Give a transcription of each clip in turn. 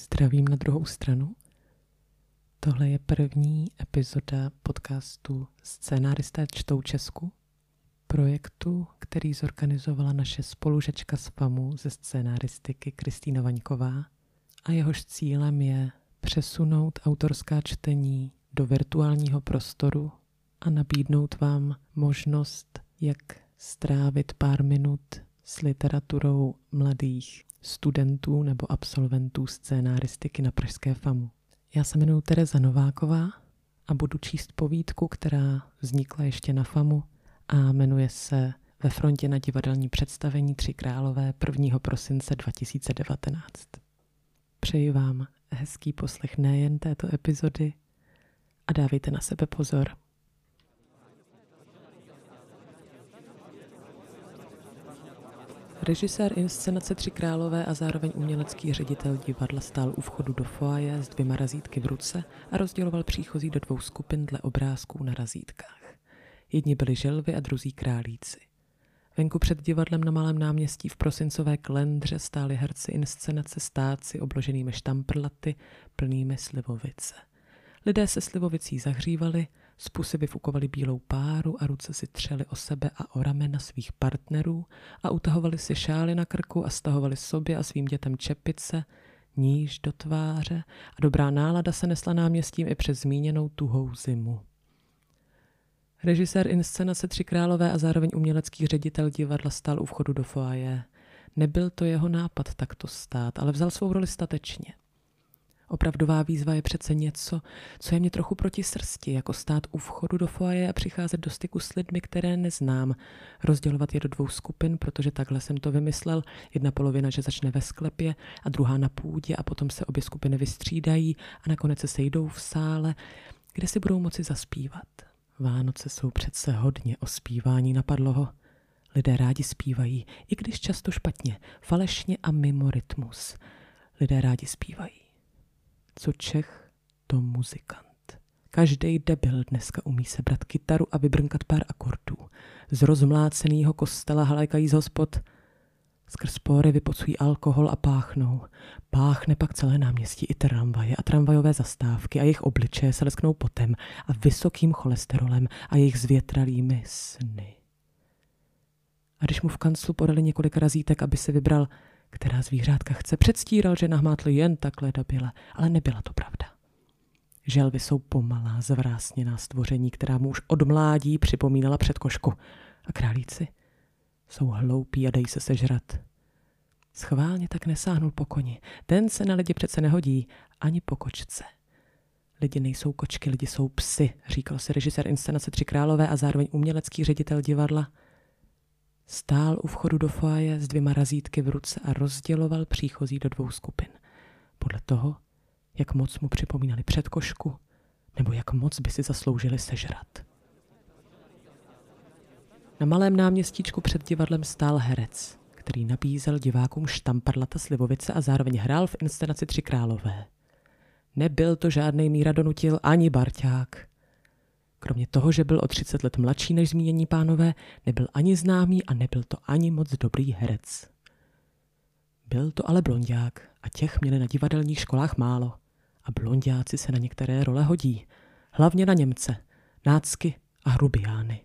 Zdravím na druhou stranu. Tohle je první epizoda podcastu Scénáristé čtou Česku, projektu, který zorganizovala naše spolužečka z FAMu ze scénáristiky Kristýna Vaňková a jehož cílem je přesunout autorská čtení do virtuálního prostoru a nabídnout vám možnost, jak strávit pár minut s literaturou mladých studentů nebo absolventů scénáristiky na Pražské FAMu. Já se jmenuji Tereza Nováková a budu číst povídku, která vznikla ještě na FAMu a jmenuje se Ve frontě na divadelní představení Tři králové 1. prosince 2019. Přeji vám hezký poslech nejen této epizody a dávejte na sebe pozor. Režisér inscenace Tři králové a zároveň umělecký ředitel divadla stál u vchodu do foaje s dvěma razítky v ruce a rozděloval příchozí do dvou skupin dle obrázků na razítkách. Jedni byli želvy a druzí králíci. Venku před divadlem na Malém náměstí v prosincové klendře stáli herci inscenace stáci obloženými štamprlaty plnými slivovice. Lidé se slivovicí zahřívali, z pusy vyfukovali bílou páru a ruce si třeli o sebe a o ramena svých partnerů a utahovali si šály na krku a stahovali sobě a svým dětem čepice, níž do tváře a dobrá nálada se nesla náměstím i přes zmíněnou tuhou zimu. Režisér inscenace Tři králové a zároveň umělecký ředitel divadla stál u vchodu do foaje. Nebyl to jeho nápad takto stát, ale vzal svou roli statečně. Opravdová výzva je přece něco, co je mě trochu proti srsti, jako stát u vchodu do foaje a přicházet do styku s lidmi, které neznám. Rozdělovat je do dvou skupin, protože takhle jsem to vymyslel. Jedna polovina, že začne ve sklepě a druhá na půdě a potom se obě skupiny vystřídají a nakonec se sejdou v sále, kde si budou moci zaspívat. Vánoce jsou přece hodně o zpívání, napadlo ho. Lidé rádi zpívají, i když často špatně, falešně a mimo rytmus. Lidé rádi zpívají. Co Čech, to muzikant. Každý debil dneska umí sebrat kytaru a vybrnkat pár akordů. Z rozmláceného kostela halajkají z hospod. Skrz pory vypocují alkohol a páchnou. Páchne pak celé náměstí i tramvaje a tramvajové zastávky a jejich obličeje se lesknou potem a vysokým cholesterolem a jejich zvětralými sny. A když mu v kanclu podali několik razítek, aby si vybral, která zvířátka chce, předstíral, že nahmátl jen takhle dobile, ale nebyla to pravda. Želvy jsou pomalá, zvrásněná stvoření, která mu už od mládí připomínala předkošku. A králíci jsou hloupí a dají se sežrat. Schválně tak nesáhnul po koni. Ten se na lidi přece nehodí, ani po kočce. Lidi nejsou kočky, lidi jsou psy, říkal si režisér inscenace Tři králové a zároveň umělecký ředitel divadla. Stál u vchodu do foaje s dvěma razítky v ruce a rozděloval příchozí do dvou skupin. Podle toho, jak moc mu připomínali předkošku, nebo jak moc by si zasloužili sežrat. Na malém náměstíčku před divadlem stál herec, který nabízel divákům štamparlata slivovice a zároveň hrál v inscenaci Tři králové. Nebyl to žádný Míra Donutil ani Barťák. Kromě toho, že byl o 30 let mladší než zmínění pánové, nebyl ani známý a nebyl to ani moc dobrý herec. Byl to ale blondák a těch měli na divadelních školách málo. A blondiáci se na některé role hodí. Hlavně na Němce, nácky a hrubiány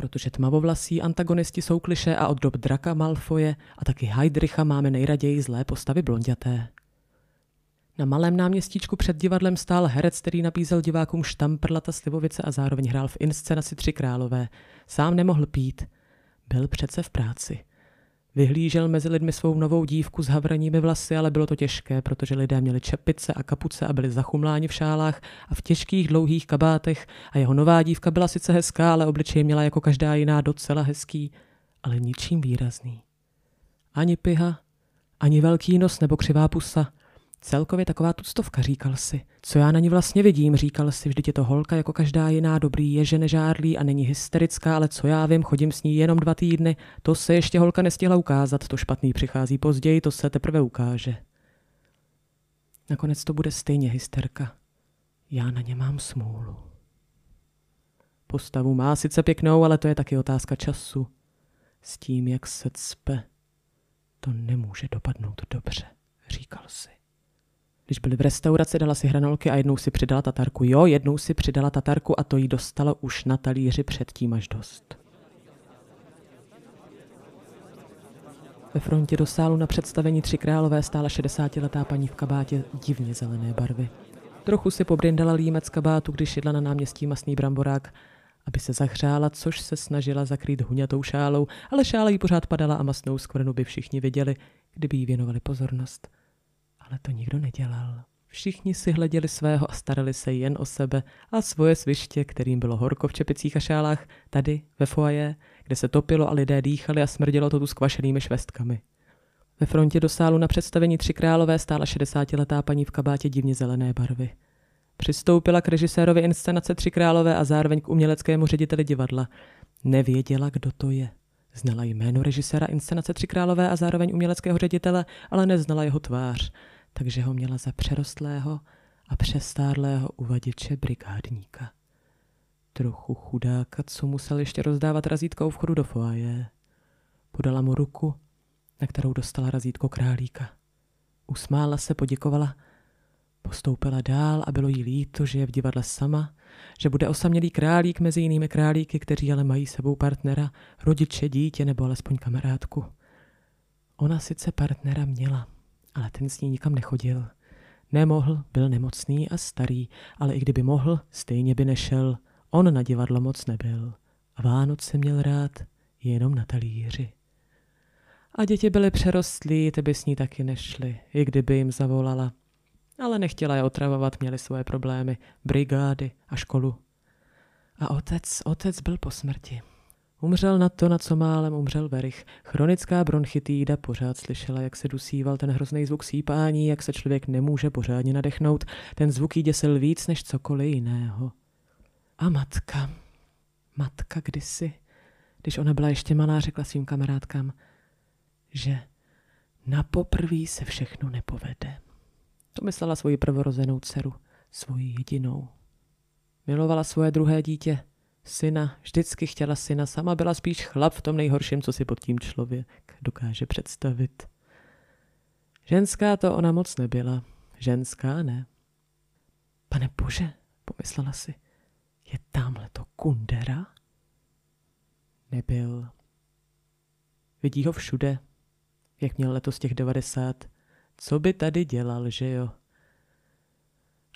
protože tmavovlasí antagonisti jsou kliše a od dob Draka Malfoje a taky Heidricha máme nejraději zlé postavy blonděté. Na malém náměstíčku před divadlem stál herec, který nabízel divákům štamprlata slivovice a zároveň hrál v inscenaci Tři králové. Sám nemohl pít. Byl přece v práci. Vyhlížel mezi lidmi svou novou dívku s havraními vlasy, ale bylo to těžké, protože lidé měli čepice a kapuce a byli zachumláni v šálách a v těžkých dlouhých kabátech a jeho nová dívka byla sice hezká, ale obličej měla jako každá jiná docela hezký, ale ničím výrazný. Ani piha, ani velký nos nebo křivá pusa – Celkově taková tuctovka, říkal si. Co já na ní vlastně vidím, říkal si, vždyť je to holka jako každá jiná, dobrý je, že nežárlí a není hysterická, ale co já vím, chodím s ní jenom dva týdny, to se ještě holka nestihla ukázat, to špatný přichází později, to se teprve ukáže. Nakonec to bude stejně hysterka. Já na ně mám smůlu. Postavu má sice pěknou, ale to je taky otázka času. S tím, jak se cpe, to nemůže dopadnout dobře, říkal si. Když byli v restauraci, dala si hranolky a jednou si přidala tatarku. Jo, jednou si přidala tatarku a to jí dostalo už na talíři předtím až dost. Ve frontě do sálu na představení Tři králové stála 60-letá paní v kabátě divně zelené barvy. Trochu si pobrindala límec kabátu, když jedla na náměstí masný bramborák, aby se zahřála, což se snažila zakrýt huňatou šálou, ale šála jí pořád padala a masnou skvrnu by všichni viděli, kdyby jí věnovali pozornost. Ale to nikdo nedělal. Všichni si hleděli svého a starali se jen o sebe a svoje sviště, kterým bylo horko v čepicích a šálách, tady ve foaje, kde se topilo a lidé dýchali a smrdělo to tu skvašenými švestkami. Ve frontě do sálu na představení Tři králové stála 60-letá paní v kabátě divně zelené barvy. Přistoupila k režisérovi inscenace Tři králové a zároveň k uměleckému řediteli divadla. Nevěděla, kdo to je. Znala jméno režiséra inscenace Tři králové a zároveň uměleckého ředitele, ale neznala jeho tvář, takže ho měla za přerostlého a přestárlého uvaděče brigádníka. Trochu chudáka, co musel ještě rozdávat razítko u vchodu do foaje. Podala mu ruku, na kterou dostala razítko králíka. Usmála se, poděkovala, postoupila dál a bylo jí líto, že je v divadle sama, že bude osamělý králík mezi jinými králíky, kteří ale mají sebou partnera, rodiče, dítě nebo alespoň kamarádku. Ona sice partnera měla, ale ten s ní nikam nechodil. Nemohl, byl nemocný a starý, ale i kdyby mohl, stejně by nešel. On na divadlo moc nebyl. A Vánoce měl rád jenom na talíři. A děti byly přerostlí, ty by s ní taky nešly, i kdyby jim zavolala. Ale nechtěla je otravovat, měli svoje problémy, brigády a školu. A otec, otec byl po smrti. Umřel na to, na co málem umřel Verich. Chronická bronchitída pořád slyšela, jak se dusíval ten hrozný zvuk sípání, jak se člověk nemůže pořádně nadechnout. Ten zvuk jí děsil víc než cokoliv jiného. A matka, matka kdysi, když ona byla ještě malá, řekla svým kamarádkám, že na poprví se všechno nepovede. To myslela svoji prvorozenou dceru, svoji jedinou. Milovala svoje druhé dítě, syna, vždycky chtěla syna, sama byla spíš chlap v tom nejhorším, co si pod tím člověk dokáže představit. Ženská to ona moc nebyla, ženská ne. Pane bože, pomyslela si, je tamhle to kundera? Nebyl. Vidí ho všude, jak měl letos těch devadesát. Co by tady dělal, že jo?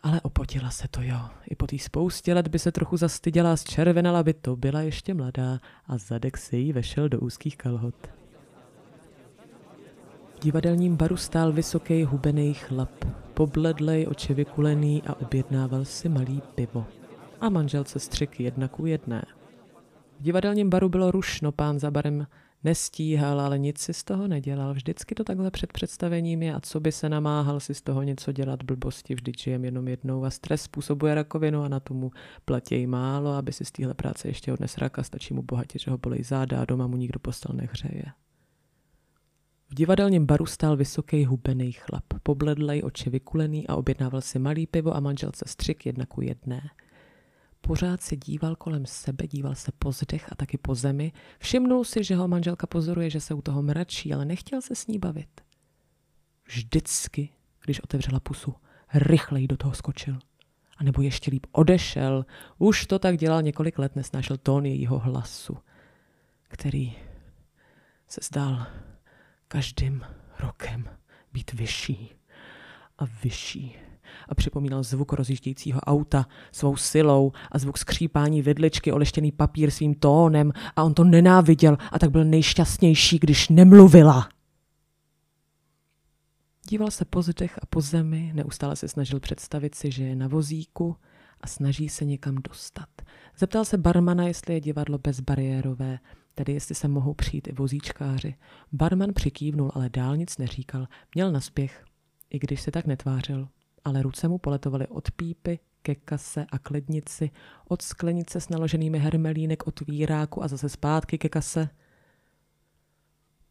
Ale opotila se to jo. I po té spoustě let by se trochu zastyděla zčervenala by to, byla ještě mladá a zadek se jí vešel do úzkých kalhot. V divadelním baru stál vysoký hubený chlap, pobledlej, oči vykulený a objednával si malý pivo. A manželce střik jedna ku jedné. V divadelním baru bylo rušno, pán za barem Nestíhal, ale nic si z toho nedělal. Vždycky to takhle před představením je a co by se namáhal si z toho něco dělat blbosti, vždyť žijem jenom jednou a stres způsobuje rakovinu a na tomu platí málo, aby si z téhle práce ještě odnes raka, stačí mu bohatě, že ho bolej záda a doma mu nikdo postel nehřeje. V divadelním baru stál vysoký hubený chlap, pobledlej, oči vykulený a objednával si malý pivo a manželce střik jedna ku jedné – Pořád se díval kolem sebe, díval se po zdech a taky po zemi. Všimnul si, že ho manželka pozoruje, že se u toho mračí, ale nechtěl se s ní bavit. Vždycky, když otevřela pusu, rychleji do toho skočil. A nebo ještě líp odešel. Už to tak dělal několik let, nesnášel tón jejího hlasu, který se zdál každým rokem být vyšší a vyšší a připomínal zvuk rozjíždějícího auta svou silou a zvuk skřípání vidličky, oleštěný papír svým tónem a on to nenáviděl a tak byl nejšťastnější, když nemluvila. Díval se po zdech a po zemi, neustále se snažil představit si, že je na vozíku a snaží se někam dostat. Zeptal se barmana, jestli je divadlo bezbariérové, tedy jestli se mohou přijít i vozíčkáři. Barman přikývnul, ale dál nic neříkal, měl naspěch, i když se tak netvářil ale ruce mu poletovaly od pípy ke kase a klednici, od sklenice s naloženými hermelínek od víráku a zase zpátky ke kase.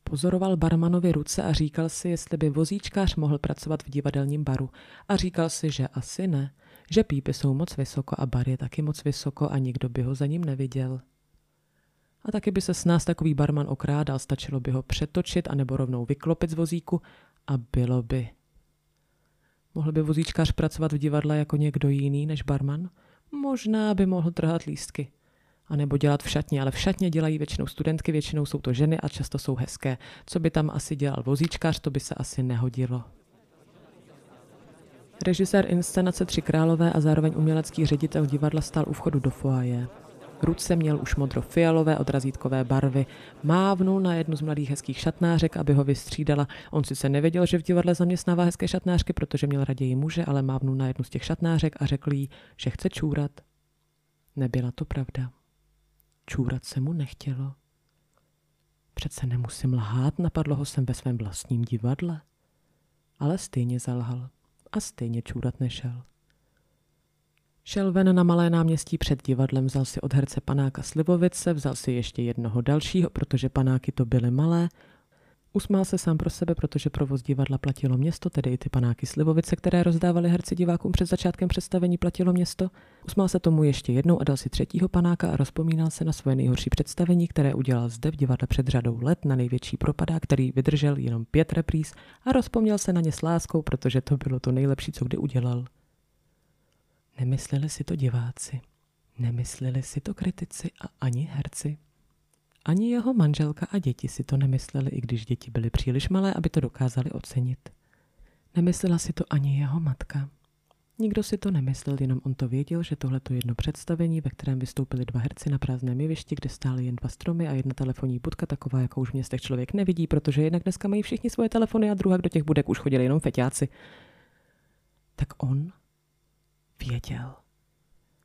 Pozoroval barmanovi ruce a říkal si, jestli by vozíčkář mohl pracovat v divadelním baru. A říkal si, že asi ne, že pípy jsou moc vysoko a bar je taky moc vysoko a nikdo by ho za ním neviděl. A taky by se s nás takový barman okrádal, stačilo by ho přetočit anebo rovnou vyklopit z vozíku a bylo by Mohl by vozíčkář pracovat v divadle jako někdo jiný než barman? Možná by mohl trhat lístky. A nebo dělat v šatně, ale v šatně dělají většinou studentky, většinou jsou to ženy a často jsou hezké. Co by tam asi dělal vozíčkář, to by se asi nehodilo. Režisér inscenace Tři králové a zároveň umělecký ředitel divadla stál u vchodu do foaje. Ruce měl už modro-fialové odrazítkové barvy. Mávnul na jednu z mladých hezkých šatnářek, aby ho vystřídala. On si se nevěděl, že v divadle zaměstnává hezké šatnářky, protože měl raději muže, ale mávnul na jednu z těch šatnářek a řekl jí, že chce čůrat. Nebyla to pravda. Čůrat se mu nechtělo. Přece nemusím lhát, napadlo ho jsem ve svém vlastním divadle. Ale stejně zalhal a stejně čůrat nešel. Šel ven na malé náměstí před divadlem, vzal si od herce panáka Slivovice, vzal si ještě jednoho dalšího, protože panáky to byly malé. Usmál se sám pro sebe, protože provoz divadla platilo město, tedy i ty panáky Slivovice, které rozdávali herci divákům před začátkem představení, platilo město. Usmál se tomu ještě jednou a dal si třetího panáka a rozpomínal se na svoje nejhorší představení, které udělal zde v divadle před řadou let na největší propadá, který vydržel jenom pět repríz a rozpomněl se na ně s láskou, protože to bylo to nejlepší, co kdy udělal. Nemysleli si to diváci, nemysleli si to kritici a ani herci. Ani jeho manželka a děti si to nemysleli, i když děti byly příliš malé, aby to dokázali ocenit. Nemyslela si to ani jeho matka. Nikdo si to nemyslel, jenom on to věděl, že tohle to jedno představení, ve kterém vystoupili dva herci na prázdném jevišti, kde stály jen dva stromy a jedna telefonní budka, taková, jakou už v městech člověk nevidí, protože jednak dneska mají všichni svoje telefony a druhá do těch budek už chodili jenom feťáci. Tak on věděl,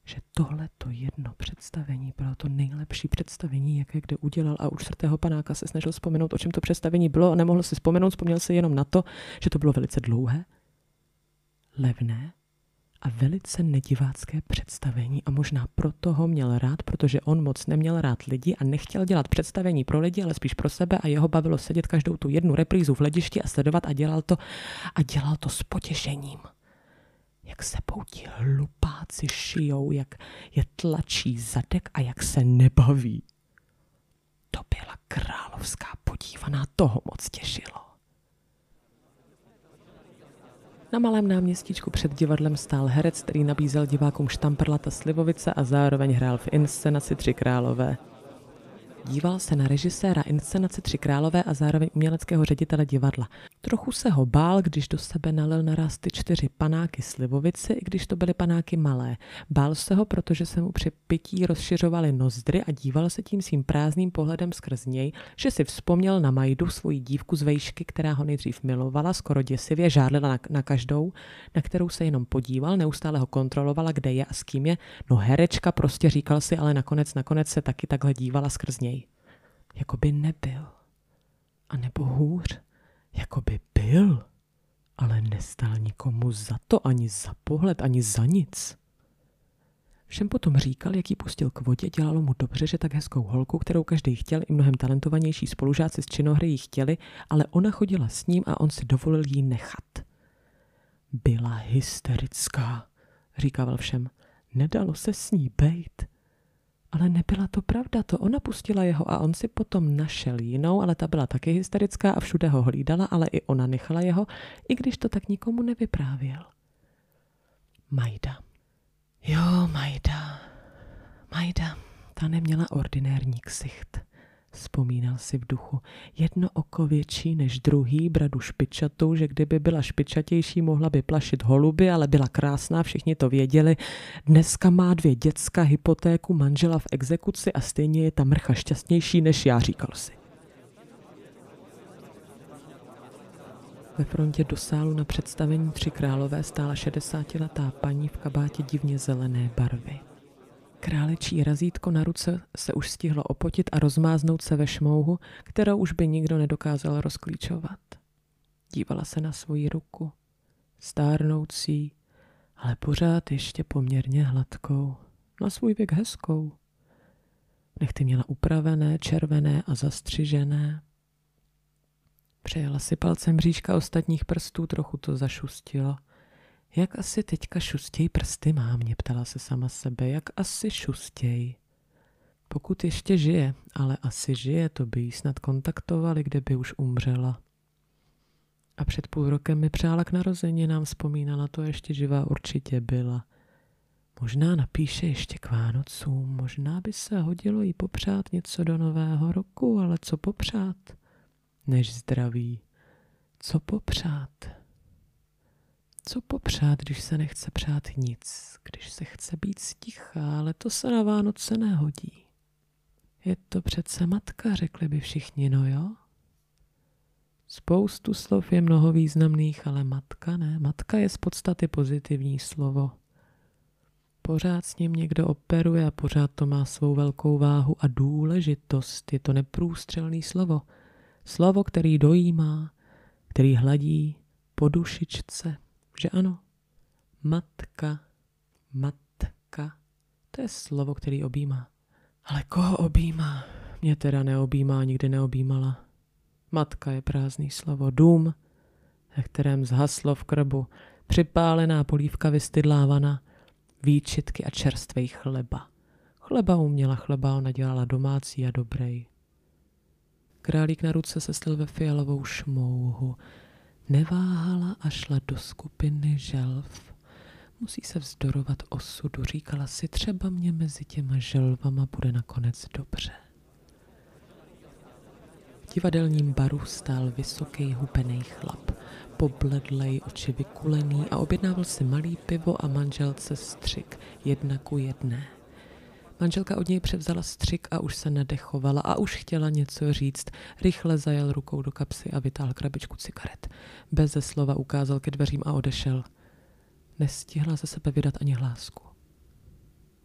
že tohle to jedno představení bylo to nejlepší představení, jaké kde udělal. A už čtvrtého panáka se snažil vzpomenout, o čem to představení bylo. A nemohl si vzpomenout, vzpomněl si jenom na to, že to bylo velice dlouhé, levné a velice nedivácké představení. A možná proto ho měl rád, protože on moc neměl rád lidi a nechtěl dělat představení pro lidi, ale spíš pro sebe. A jeho bavilo sedět každou tu jednu reprízu v hledišti a sledovat a dělal to a dělal to s potěšením jak se poutí hlupáci šijou, jak je tlačí zadek a jak se nebaví. To byla královská podívaná, toho moc těšilo. Na malém náměstíčku před divadlem stál herec, který nabízel divákům štamprlata Slivovice a zároveň hrál v inscenaci Tři králové. Díval se na režiséra inscenace Tři králové a zároveň uměleckého ředitele divadla. Trochu se ho bál, když do sebe nalil naraz ty čtyři panáky slivovici, i když to byly panáky malé. Bál se ho, protože se mu při pití rozšiřovaly nozdry a díval se tím svým prázdným pohledem skrz něj, že si vzpomněl na Majdu, svoji dívku z vejšky, která ho nejdřív milovala, skoro děsivě žádlila na, na každou, na kterou se jenom podíval, neustále ho kontrolovala, kde je a s kým je. No herečka prostě říkal si, ale nakonec, nakonec se taky takhle dívala skrz něj jako by nebyl. A nebo hůř, jako by byl, ale nestal nikomu za to, ani za pohled, ani za nic. Všem potom říkal, jak ji pustil k vodě, dělalo mu dobře, že tak hezkou holku, kterou každý chtěl, i mnohem talentovanější spolužáci z činohry ji chtěli, ale ona chodila s ním a on si dovolil jí nechat. Byla hysterická, říkával všem. Nedalo se s ní bejt. Ale nebyla to pravda, to ona pustila jeho a on si potom našel jinou, ale ta byla taky hysterická a všude ho hlídala, ale i ona nechala jeho, i když to tak nikomu nevyprávěl. Majda. Jo, Majda. Majda, ta neměla ordinérní ksicht. Vzpomínal si v duchu. Jedno oko větší než druhý, bradu špičatou, že kdyby byla špičatější, mohla by plašit holuby, ale byla krásná, všichni to věděli. Dneska má dvě děcka, hypotéku, manžela v exekuci a stejně je ta mrcha šťastnější než já, říkal si. Ve frontě do sálu na představení Tři králové stála 60-letá paní v kabátě divně zelené barvy. Králečí razítko na ruce se už stihlo opotit a rozmáznout se ve šmouhu, kterou už by nikdo nedokázal rozklíčovat. Dívala se na svoji ruku, stárnoucí, ale pořád ještě poměrně hladkou, na svůj věk hezkou. Nechty měla upravené, červené a zastřižené. Přejela si palcem bříška ostatních prstů, trochu to zašustilo – jak asi teďka šustěj prsty má, mě ptala se sama sebe, jak asi šustěj. Pokud ještě žije, ale asi žije, to by jí snad kontaktovali, kde by už umřela. A před půl rokem mi přála k nám vzpomínala, to ještě živá určitě byla. Možná napíše ještě k Vánocům, možná by se hodilo jí popřát něco do nového roku, ale co popřát? Než zdraví. Co popřát? Co popřát, když se nechce přát nic, když se chce být stichá, ale to se na Vánoce nehodí. Je to přece matka, řekli by všichni, no jo? Spoustu slov je mnoho významných, ale matka ne. Matka je z podstaty pozitivní slovo. Pořád s ním někdo operuje a pořád to má svou velkou váhu a důležitost. Je to neprůstřelný slovo. Slovo, který dojímá, který hladí po dušičce. Že ano? Matka, matka, to je slovo, který objímá. Ale koho objímá? Mě teda neobjímá, nikdy neobjímala. Matka je prázdný slovo. Dům, ve kterém zhaslo v krbu, připálená polívka vystydlávaná, výčitky a čerstvej chleba. Chleba uměla, chleba ona dělala domácí a dobrý. Králík na ruce se stil ve fialovou šmouhu. Neváhala a šla do skupiny želv. Musí se vzdorovat osudu, říkala si, třeba mě mezi těma želvama bude nakonec dobře. V divadelním baru stál vysoký hubený chlap, pobledlej, oči vykulený a objednával si malý pivo a manželce střik, jedna ku jedné. Manželka od něj převzala střik a už se nadechovala a už chtěla něco říct. Rychle zajel rukou do kapsy a vytáhl krabičku cigaret. Beze slova ukázal ke dveřím a odešel. Nestihla ze sebe vydat ani hlásku.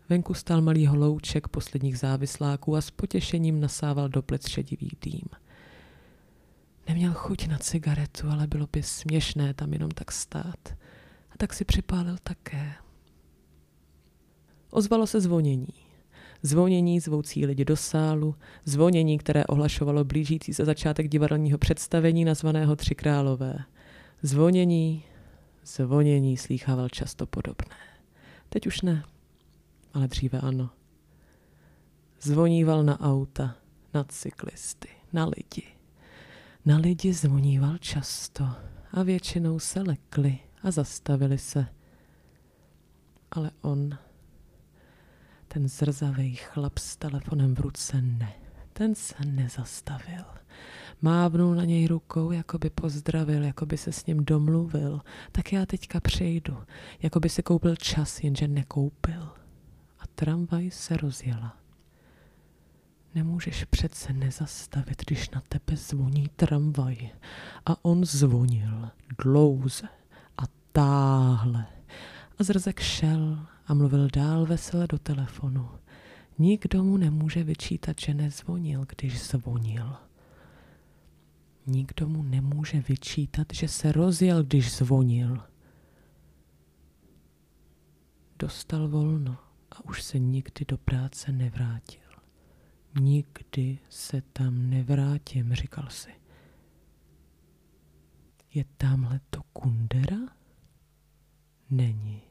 Venku stál malý holouček posledních závisláků a s potěšením nasával do plec šedivý dým. Neměl chuť na cigaretu, ale bylo by směšné tam jenom tak stát. A tak si připálil také. Ozvalo se zvonění. Zvonění zvoucí lidi do sálu, zvonění, které ohlašovalo blížící se začátek divadelního představení nazvaného Tři králové. Zvonění, zvonění slýchával často podobné. Teď už ne, ale dříve ano. Zvoníval na auta, na cyklisty, na lidi. Na lidi zvoníval často a většinou se lekli a zastavili se. Ale on, ten zrzavý chlap s telefonem v ruce, ne. Ten se nezastavil. Mávnul na něj rukou, jako by pozdravil, jako by se s ním domluvil. Tak já teďka přejdu, jako by si koupil čas, jenže nekoupil. A tramvaj se rozjela. Nemůžeš přece nezastavit, když na tebe zvoní tramvaj. A on zvonil dlouze a táhle. A zrzek šel a mluvil dál vesele do telefonu. Nikdo mu nemůže vyčítat, že nezvonil, když zvonil. Nikdo mu nemůže vyčítat, že se rozjel, když zvonil. Dostal volno a už se nikdy do práce nevrátil. Nikdy se tam nevrátím, říkal si. Je tamhle to kundera? Není,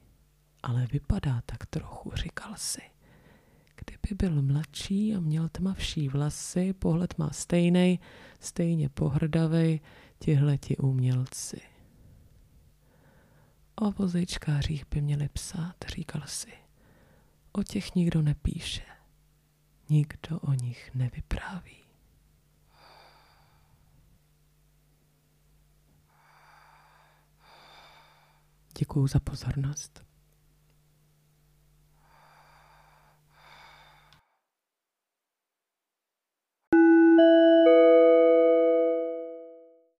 ale vypadá tak trochu, říkal si. Kdyby byl mladší a měl tmavší vlasy, pohled má stejný, stejně pohrdavej, tihleti umělci. O vozejčkářích by měli psát, říkal si. O těch nikdo nepíše nikdo o nich nevypráví. Děkuji za pozornost.